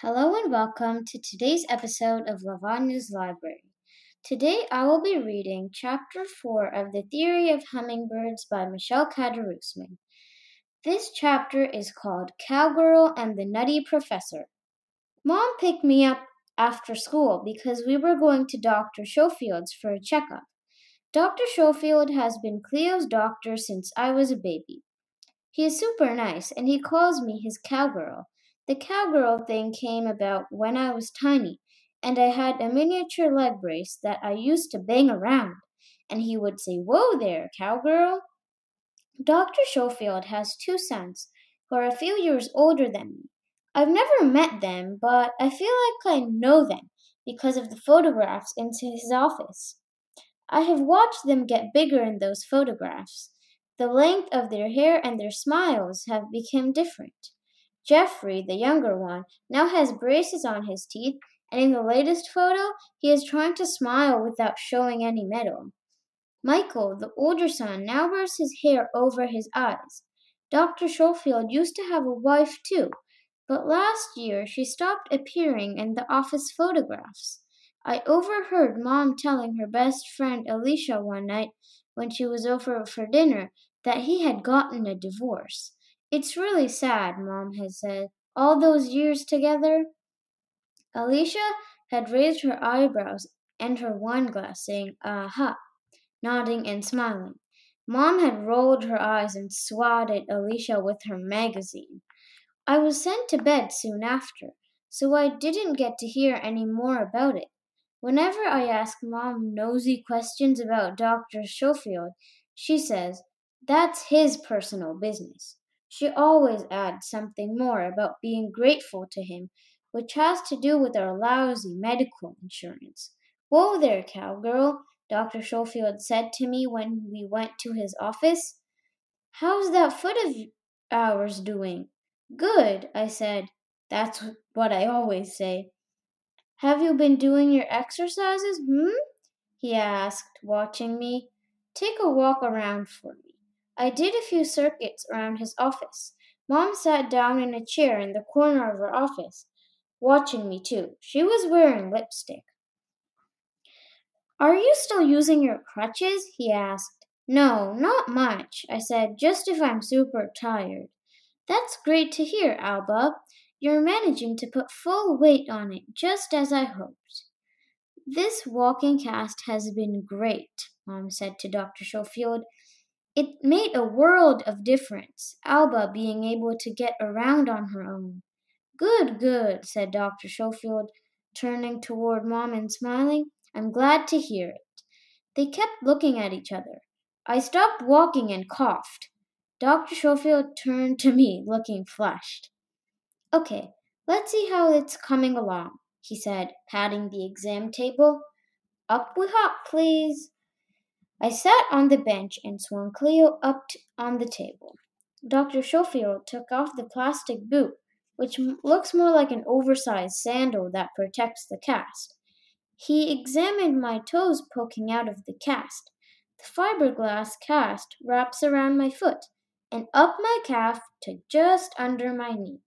Hello and welcome to today's episode of Lavagna's Library. Today I will be reading Chapter 4 of The Theory of Hummingbirds by Michelle Kadarusman. This chapter is called Cowgirl and the Nutty Professor. Mom picked me up after school because we were going to Dr. Schofield's for a checkup. Dr. Schofield has been Cleo's doctor since I was a baby. He is super nice and he calls me his cowgirl. The cowgirl thing came about when I was tiny, and I had a miniature leg brace that I used to bang around, and he would say, Whoa there, cowgirl! Dr. Schofield has two sons who are a few years older than me. I've never met them, but I feel like I know them because of the photographs in his office. I have watched them get bigger in those photographs. The length of their hair and their smiles have become different. Jeffrey, the younger one, now has braces on his teeth, and in the latest photo, he is trying to smile without showing any metal. Michael, the older son, now wears his hair over his eyes. Dr. Schofield used to have a wife too, but last year she stopped appearing in the office photographs. I overheard Mom telling her best friend Alicia one night when she was over for dinner that he had gotten a divorce. It's really sad, Mom had said. All those years together? Alicia had raised her eyebrows and her wine glass, saying, Aha, nodding and smiling. Mom had rolled her eyes and swatted Alicia with her magazine. I was sent to bed soon after, so I didn't get to hear any more about it. Whenever I ask Mom nosy questions about Dr. Schofield, she says, That's his personal business. She always adds something more about being grateful to him, which has to do with our lousy medical insurance. Whoa there, cowgirl, Dr. Schofield said to me when we went to his office. How's that foot of ours doing? Good, I said. That's what I always say. Have you been doing your exercises, hmm? he asked, watching me. Take a walk around for me. I did a few circuits around his office. Mom sat down in a chair in the corner of her office, watching me too. She was wearing lipstick. Are you still using your crutches? he asked. No, not much, I said, just if I'm super tired. That's great to hear, Alba. You're managing to put full weight on it, just as I hoped. This walking cast has been great, Mom said to Dr. Schofield. It made a world of difference, Alba being able to get around on her own. Good, good, said Dr. Schofield, turning toward Mom and smiling. I'm glad to hear it. They kept looking at each other. I stopped walking and coughed. Dr. Schofield turned to me, looking flushed. Okay, let's see how it's coming along, he said, patting the exam table. Up we hop, please. I sat on the bench and swung Cleo up on the table. Dr. Schofield took off the plastic boot, which looks more like an oversized sandal that protects the cast. He examined my toes poking out of the cast. The fiberglass cast wraps around my foot and up my calf to just under my knee.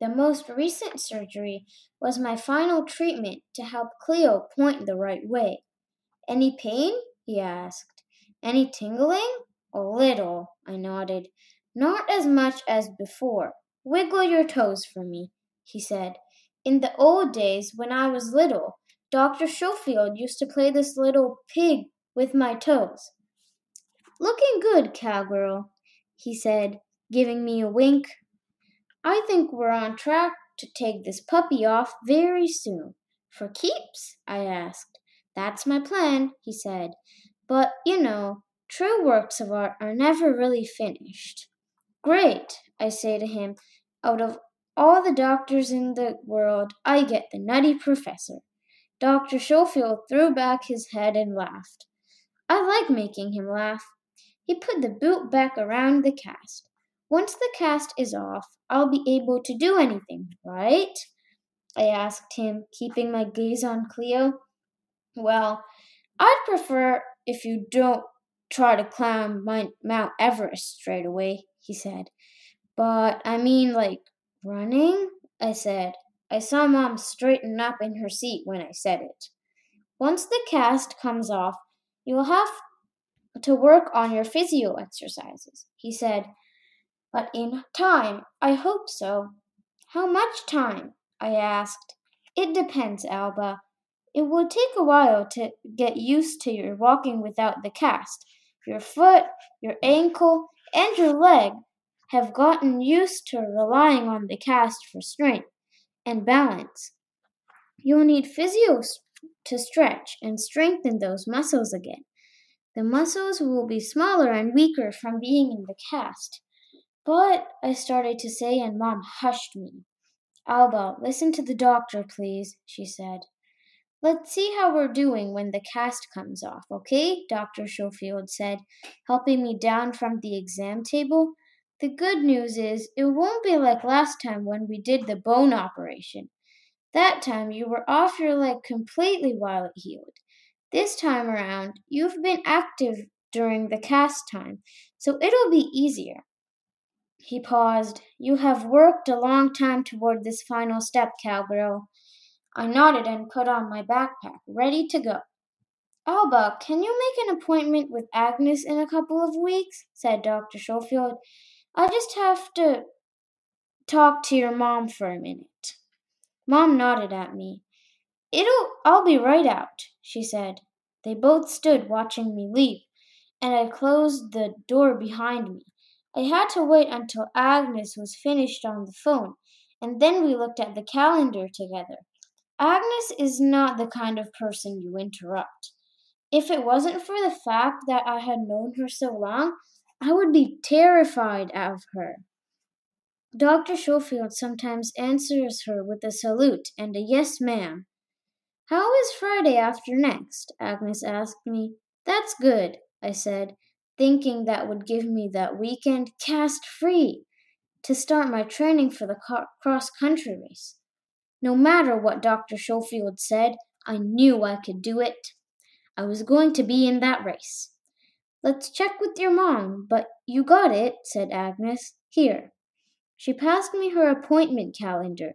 The most recent surgery was my final treatment to help Cleo point the right way. Any pain? He asked. Any tingling? A little, I nodded. Not as much as before. Wiggle your toes for me, he said. In the old days, when I was little, Dr. Schofield used to play this little pig with my toes. Looking good, cowgirl, he said, giving me a wink. I think we're on track to take this puppy off very soon. For keeps? I asked. That's my plan, he said. But, you know, true works of art are never really finished. Great, I say to him. Out of all the doctors in the world, I get the nutty professor. Dr. Schofield threw back his head and laughed. I like making him laugh. He put the boot back around the cast. Once the cast is off, I'll be able to do anything, right? I asked him, keeping my gaze on Cleo. Well, I'd prefer if you don't try to climb Mount Everest straight away, he said. But I mean, like, running? I said. I saw Mom straighten up in her seat when I said it. Once the cast comes off, you will have to work on your physio exercises, he said. But in time, I hope so. How much time? I asked. It depends, Alba. It will take a while to get used to your walking without the cast. Your foot, your ankle, and your leg have gotten used to relying on the cast for strength and balance. You'll need physio to stretch and strengthen those muscles again. The muscles will be smaller and weaker from being in the cast. But, I started to say, and Mom hushed me. Alba, listen to the doctor, please, she said. Let's see how we're doing when the cast comes off, okay? Dr. Schofield said, helping me down from the exam table. The good news is, it won't be like last time when we did the bone operation. That time you were off your leg completely while it healed. This time around, you've been active during the cast time, so it'll be easier. He paused. You have worked a long time toward this final step, cowgirl. I nodded and put on my backpack, ready to go. Alba, can you make an appointment with Agnes in a couple of weeks? said Dr. Schofield. I just have to talk to your mom for a minute. Mom nodded at me. It'll I'll be right out, she said. They both stood watching me leave, and I closed the door behind me. I had to wait until Agnes was finished on the phone, and then we looked at the calendar together. Agnes is not the kind of person you interrupt. If it wasn't for the fact that I had known her so long, I would be terrified of her. Dr. Schofield sometimes answers her with a salute and a yes, ma'am. How is Friday after next? Agnes asked me. That's good, I said, thinking that would give me that weekend cast free to start my training for the cross country race. No matter what Dr. Schofield said, I knew I could do it. I was going to be in that race. Let's check with your mom, but you got it, said Agnes. Here, she passed me her appointment calendar.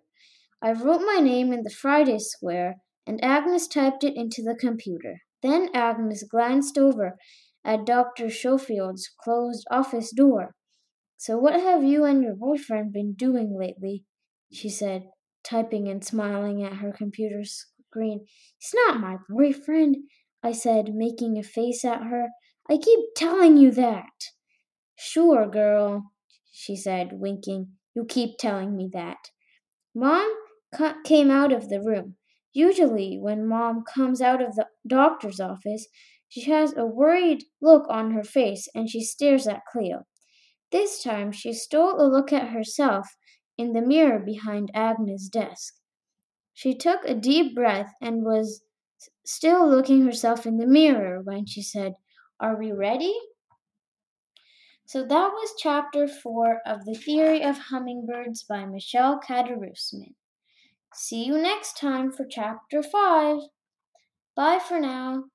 I wrote my name in the Friday square, and Agnes typed it into the computer. Then Agnes glanced over at Dr. Schofield's closed office door. So, what have you and your boyfriend been doing lately? she said, typing and smiling at her computer screen. He's not my boyfriend, I said, making a face at her. I keep telling you that. Sure, girl, she said, winking. You keep telling me that. Mom came out of the room. Usually, when Mom comes out of the doctor's office, she has a worried look on her face and she stares at Cleo. This time, she stole a look at herself in the mirror behind Agnes' desk. She took a deep breath and was still looking herself in the mirror when she said, Are we ready? So that was chapter 4 of The Theory of Hummingbirds by Michelle Kadarusman. See you next time for chapter 5. Bye for now.